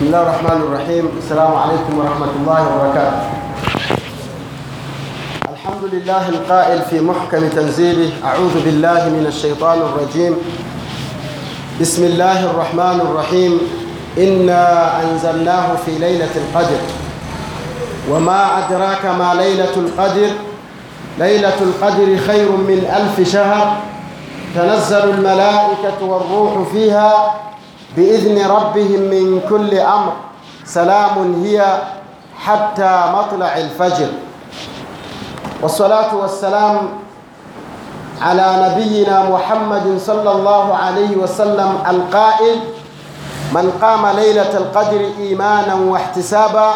بسم الله الرحمن الرحيم السلام عليكم ورحمة الله وبركاته الحمد لله القائل في محكم تنزيله أعوذ بالله من الشيطان الرجيم بسم الله الرحمن الرحيم إنا أنزلناه في ليلة القدر وما أدراك ما ليلة القدر ليلة القدر خير من ألف شهر تنزل الملائكة والروح فيها بإذن ربهم من كل أمر. سلام هي حتى مطلع الفجر. والصلاة والسلام على نبينا محمد صلى الله عليه وسلم القائل من قام ليلة القدر إيمانا واحتسابا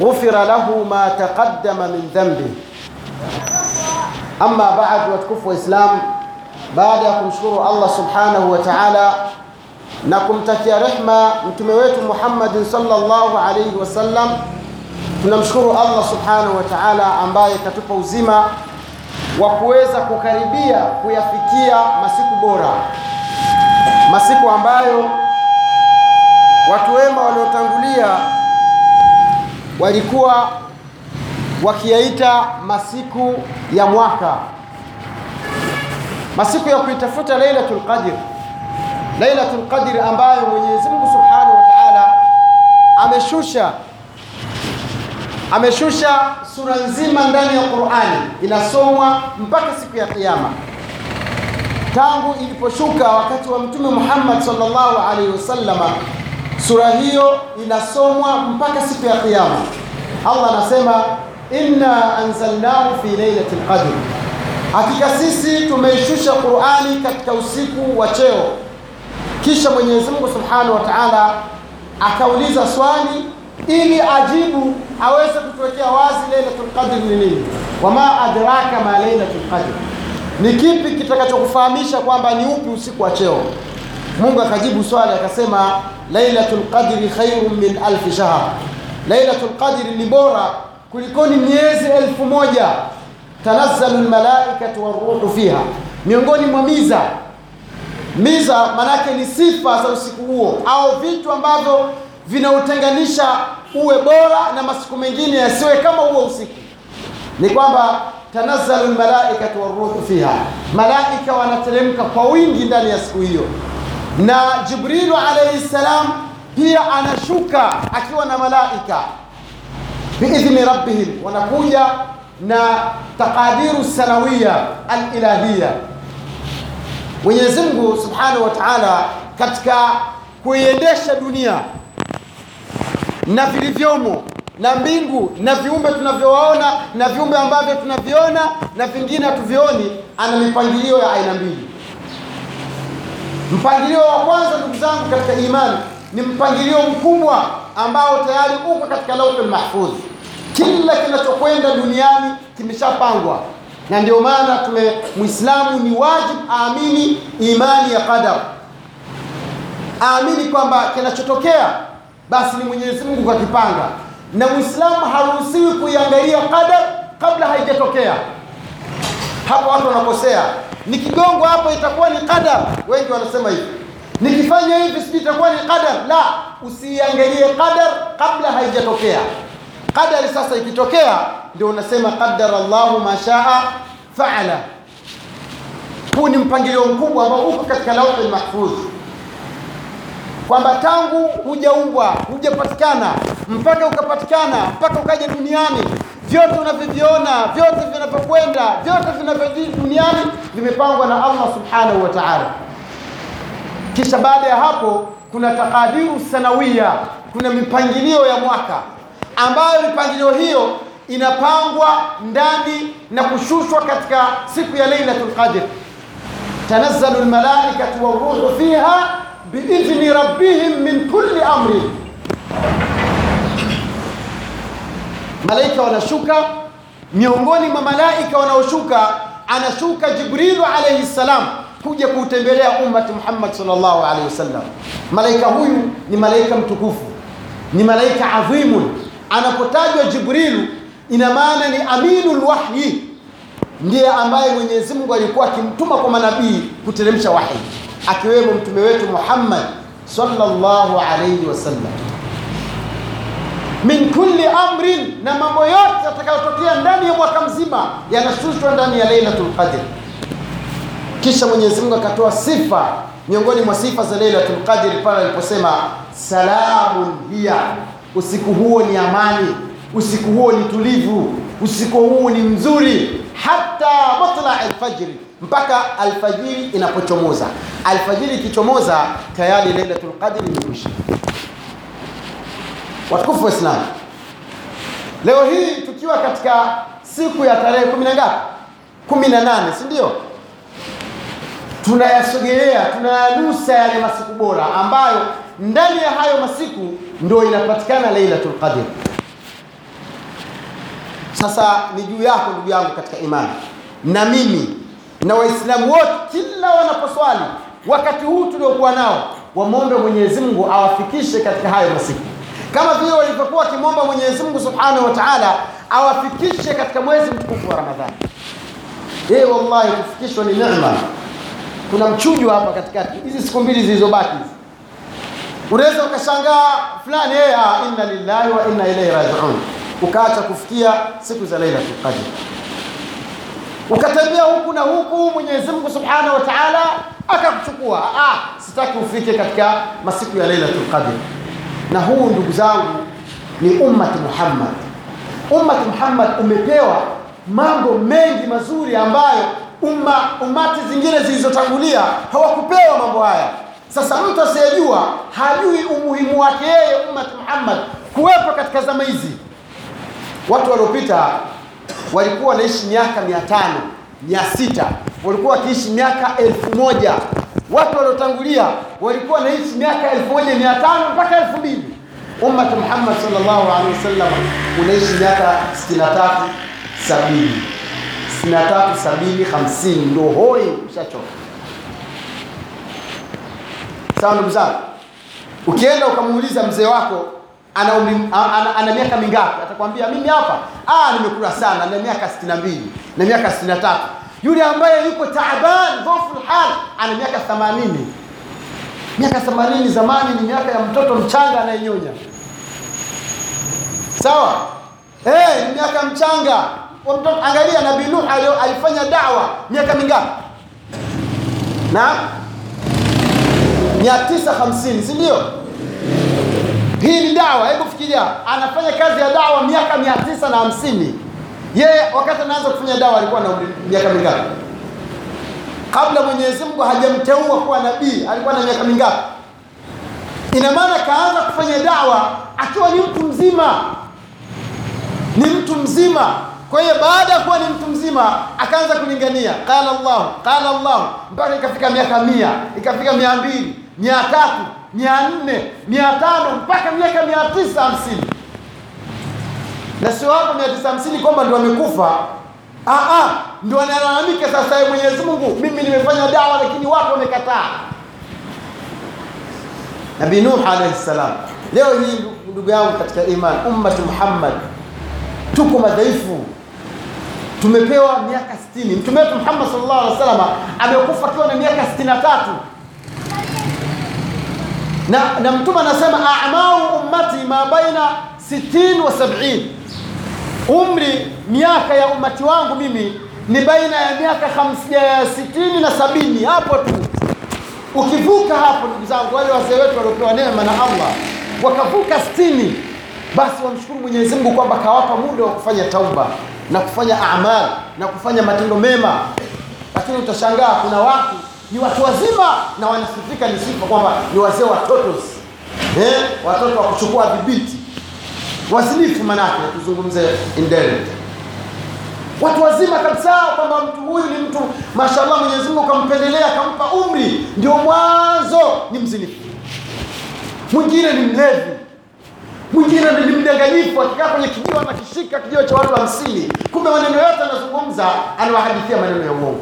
غفر له ما تقدم من ذنبه. أما بعد وتكفوا إسلام. kumshukuru Allah subhanahu wa ta'ala na kumtakia rehma mtume wetu Muhammadin sallallahu alayhi wasallam, tunamshukuru Allah subhanahu wa ta'ala ambaye katupa uzima wa kuweza kukaribia kuyafikia masiku bora, masiku ambayo watu wema waliotangulia walikuwa wakiyaita masiku ya mwaka. Masiku ya kuitafuta Lailatul Qadr, Lailatul Qadri ambayo Mwenyezi Mungu Subhanahu wa Ta'ala ameshusha ameshusha sura nzima ndani ya Qur'ani inasomwa mpaka siku ya Kiyama. Tangu iliposhuka wakati wa Mtume Muhammad sallallahu alaihi wasallama, sura hiyo inasomwa mpaka siku ya Kiyama. Allah anasema inna anzalnahu fi lailatul qadr Hakika sisi tumeishusha Qur'ani katika usiku wa cheo. Kisha Mwenyezi Mungu Subhanahu wa Ta'ala akauliza swali ili ajibu aweze kutuwekea wazi Lailatul Qadr ni nini. Wama adraka ma Lailatul Qadr, ni kipi kitakachokufahamisha kwamba ni upi usiku wa cheo? Mungu akajibu swali akasema, Lailatul Qadri khairun min alfi shahr, Lailatul Qadri ni bora kulikoni miezi elfu moja tanazzalu lmalaikatu waruhu fiha, miongoni mwa miza miza manake ni sifa za usiku huo. Au vitu ambavyo vinautenganisha uwe bora na masiku mengine yasiwe kama huo usiku, ni kwamba tanazzalu lmalaikatu waruhu fiha, malaika wanateremka kwa wingi ndani ya siku hiyo, na Jibrilu alaihi ssalam pia anashuka akiwa na malaika. Biidhni rabbihim, wanakuja na taqadiru sanawiya alilahiya. Mwenyezi Mungu Subhanahu wa Ta'ala katika kuiendesha dunia na vilivyomo na mbingu na viumbe tunavyowaona na viumbe ambavyo tunaviona na vingine hatuvioni, ana mipangilio ya aina mbili. Mpangilio wa kwanza, ndugu zangu katika imani, ni mpangilio mkubwa ambao tayari uko katika lauhul mahfudh kila kinachokwenda duniani kimeshapangwa, na ndio maana tume Muislamu ni wajibu aamini imani ya qadar, aamini kwamba kinachotokea basi ni Mwenyezi Mungu kakipanga, na Muislamu haruhusiwi kuiangalia qadar kabla haijatokea. Hapo watu wanakosea, nikigongwa hapo itakuwa ni qadar. Wengi wanasema hivi, nikifanya hivi sijui itakuwa ni qadar. La, usiiangalie qadar kabla haijatokea. Qadari sasa ikitokea, ndio unasema qaddara Allahu ma shaa faala. Huu ni mpangilio mkubwa ambao uko katika lauhi mahfudh, kwamba tangu hujaumbwa hujapatikana mpaka ukapatikana mpaka ukaja duniani, vyote unavyoviona, vyote vinavyokwenda, vyote vinavyojiri duniani vimepangwa na Allah subhanahu wa ta'ala. Kisha baada ya hapo kuna takadiru sanawia, kuna mipangilio ya mwaka ambayo mipangilio hiyo inapangwa ndani na kushushwa katika siku ya Lailatul Qadr. Tanazzalu almalaikatu waruhu fiha biidhni rabbihim min kulli amri, malaika wanashuka. Miongoni mwa malaika wanaoshuka anashuka Jibrilu alayhi salam kuja kuutembelea ummati Muhammad sallallahu alayhi wasallam. Malaika huyu ni malaika mtukufu, ni malaika adhimun anapotajwa Jibrilu ina maana ni aminul wahyi, ndiye ambaye Mwenyezi Mungu alikuwa akimtuma kwa manabii kuteremsha wahi, akiwemo mtume wetu Muhammad sallallahu alayhi wasallam. min kulli amrin, na mambo yote yatakayotokea ndani ya mwaka mzima yanashushwa ndani ya Lailatul Qadr. Kisha Mwenyezi Mungu akatoa sifa miongoni mwa sifa za Lailatul Qadr pale aliposema salamun hiya, usiku huo ni amani, usiku huo ni tulivu, usiku huo ni mzuri, hata matla alfajiri, mpaka alfajiri inapochomoza. Alfajiri ikichomoza tayari Lailatul Qadri imekwisha. Watukufu Waislamu, leo hii tukiwa katika siku ya tarehe kumi na ngapi? kumi na nane, si ndio? Tunayasogelea, tunayanusa yale masiku bora ambayo ndani ya hayo masiku ndio inapatikana Lailatul Qadr. Sasa ni juu yako ndugu yangu katika imani, na mimi na Waislamu wote, kila wanaposwali wakati huu tuliokuwa nao, wamwombe Mwenyezi Mungu awafikishe katika hayo masiku kama vile walivyokuwa wakimwomba Mwenyezi Mungu Subhanahu wa Ta'ala awafikishe katika mwezi mtukufu wa Ramadhani. Eh, wallahi kufikishwa ni neema. Kuna mchujo hapa katikati, hizi siku mbili zilizobaki. Unaweza ukashangaa fulani, eh, ah, inna lillahi wa inna ilaihi raji'un, ukaacha kufikia siku za Lailatul Qadr, ukatembea huku na huku, Mwenyezi Mungu Subhanahu wa Ta'ala akakuchukua. Ah, sitaki ufike katika masiku ya Lailatul Qadr na huu ndugu zangu ni ummati Muhammad. Ummati Muhammad umepewa mambo mengi mazuri ambayo umma ummati zingine zilizotangulia hawakupewa mambo haya. Sasa mtu asiyejua hajui umuhimu wake yeye ummati Muhammad kuwepo katika zama hizi. Watu waliopita walikuwa wanaishi miaka mia tano mia sita. Walikuwa wakiishi miaka elfu moja. Watu waliotangulia walikuwa wanaishi miaka elfu moja mia tano mpaka elfu mbili. Ummati Muhammad sallallahu alaihi wasallam unaishi miaka 63 sabini. 63 sabini hamsini. Ndo hoi ushachoka. Sawa ndugu zangu ukienda ukamuuliza mzee wako ana, umri, ana, ana miaka mingapi? Atakwambia mimi hapa. Ah, nimekula sana na miaka 62 na miaka 63 yule ambaye yuko taaban dhoful hal ana miaka 80 miaka 80 zamani ni miaka ya mtoto mchanga anayenyonya. Sawa? Hey, ni miaka mchanga. Wa mtoto angalia nabii nuh alifanya dawa miaka mingapi? Na? 950 si ndio hii ni dawa hebu fikiria. Anafanya kazi ya dawa miaka 950 yeye wakati anaanza kufanya dawa alikuwa na miaka mingapi? Kabla Mwenyezi Mungu hajamteua kuwa nabii alikuwa na miaka mingapi? Ina maana kaanza kufanya dawa akiwa ni mtu mzima. Ni mtu mzima. Kwa hiyo baada ya kuwa ni mtu mzima akaanza kulingania. Qala Allah qala Allah mpaka ikafika miaka mia ikafika mia mbili mia tatu mia nne mia tano mpaka miaka mia tisa hamsini. Na sio hapo mia tisa hamsini kwamba ndio amekufa. Ndio analalamika sasa ye Mwenyezi Mungu mimi nimefanya dawa lakini watu wamekataa. Nabii Nuh alaihi ssalam leo hii ndugu yangu katika iman ummati Muhammad tuko madhaifu. Tumepewa miaka 60 mtume wetu Muhammad sallallahu alaihi wasallam amekufa akiwa na miaka 63 na, na mtume anasema a'mau ummati ma baina 60 wa 70 umri miaka ya umati wangu mimi ni baina ya miaka 60 na sabini. Hapo tu. Ukivuka hapo ndugu zangu wale wazee wetu waliopewa neema na Allah wakavuka 60 basi wamshukuru Mwenyezi Mungu kwamba kawapa muda wa kufanya tauba na kufanya amal na kufanya matendo mema. Lakini utashangaa kuna watu ni watu wazima na wanasifika ni sifa kwamba ni wazee watoto eh? Watoto wa kuchukua vibiti. Wazinifu manake tuzungumze indirect watu wazima kabisa kwamba mtu huyu ni mtu mashallah Mwenyezi Mungu kampendelea kampa umri ndio mwanzo ni mzinifu. Mwingine ni mlevi. Mwingine ni mdanganyifu akikaa kwenye kijio anakishika kijio cha watu hamsini. Kumbe maneno yote anazungumza anawahadithia maneno ya uongo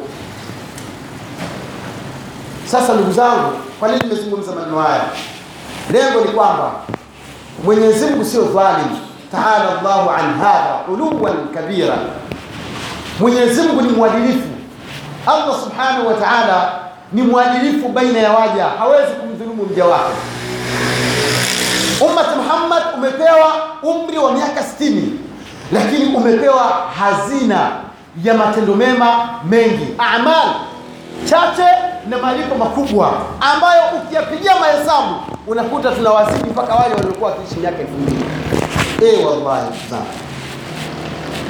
sasa ndugu zangu kwa nini nimezungumza maneno haya? Lengo ni kwamba Mwenyezi Mungu sio dhalim taala Allahu an hadha uluwan kabira. Mwenyezi Mungu ni mwadilifu. Allah subhanahu wa ta'ala ni mwadilifu baina ya waja hawezi kumdhulumu mja wake. Ummati Muhammad umepewa umri wa miaka 60 lakini umepewa hazina ya matendo mema mengi. Amal chache na malipo makubwa ambayo ukiyapigia mahesabu unakuta tunawazidi mpaka wale waliokuwa wakiishi miaka elfu mbili. Eh wallahi sana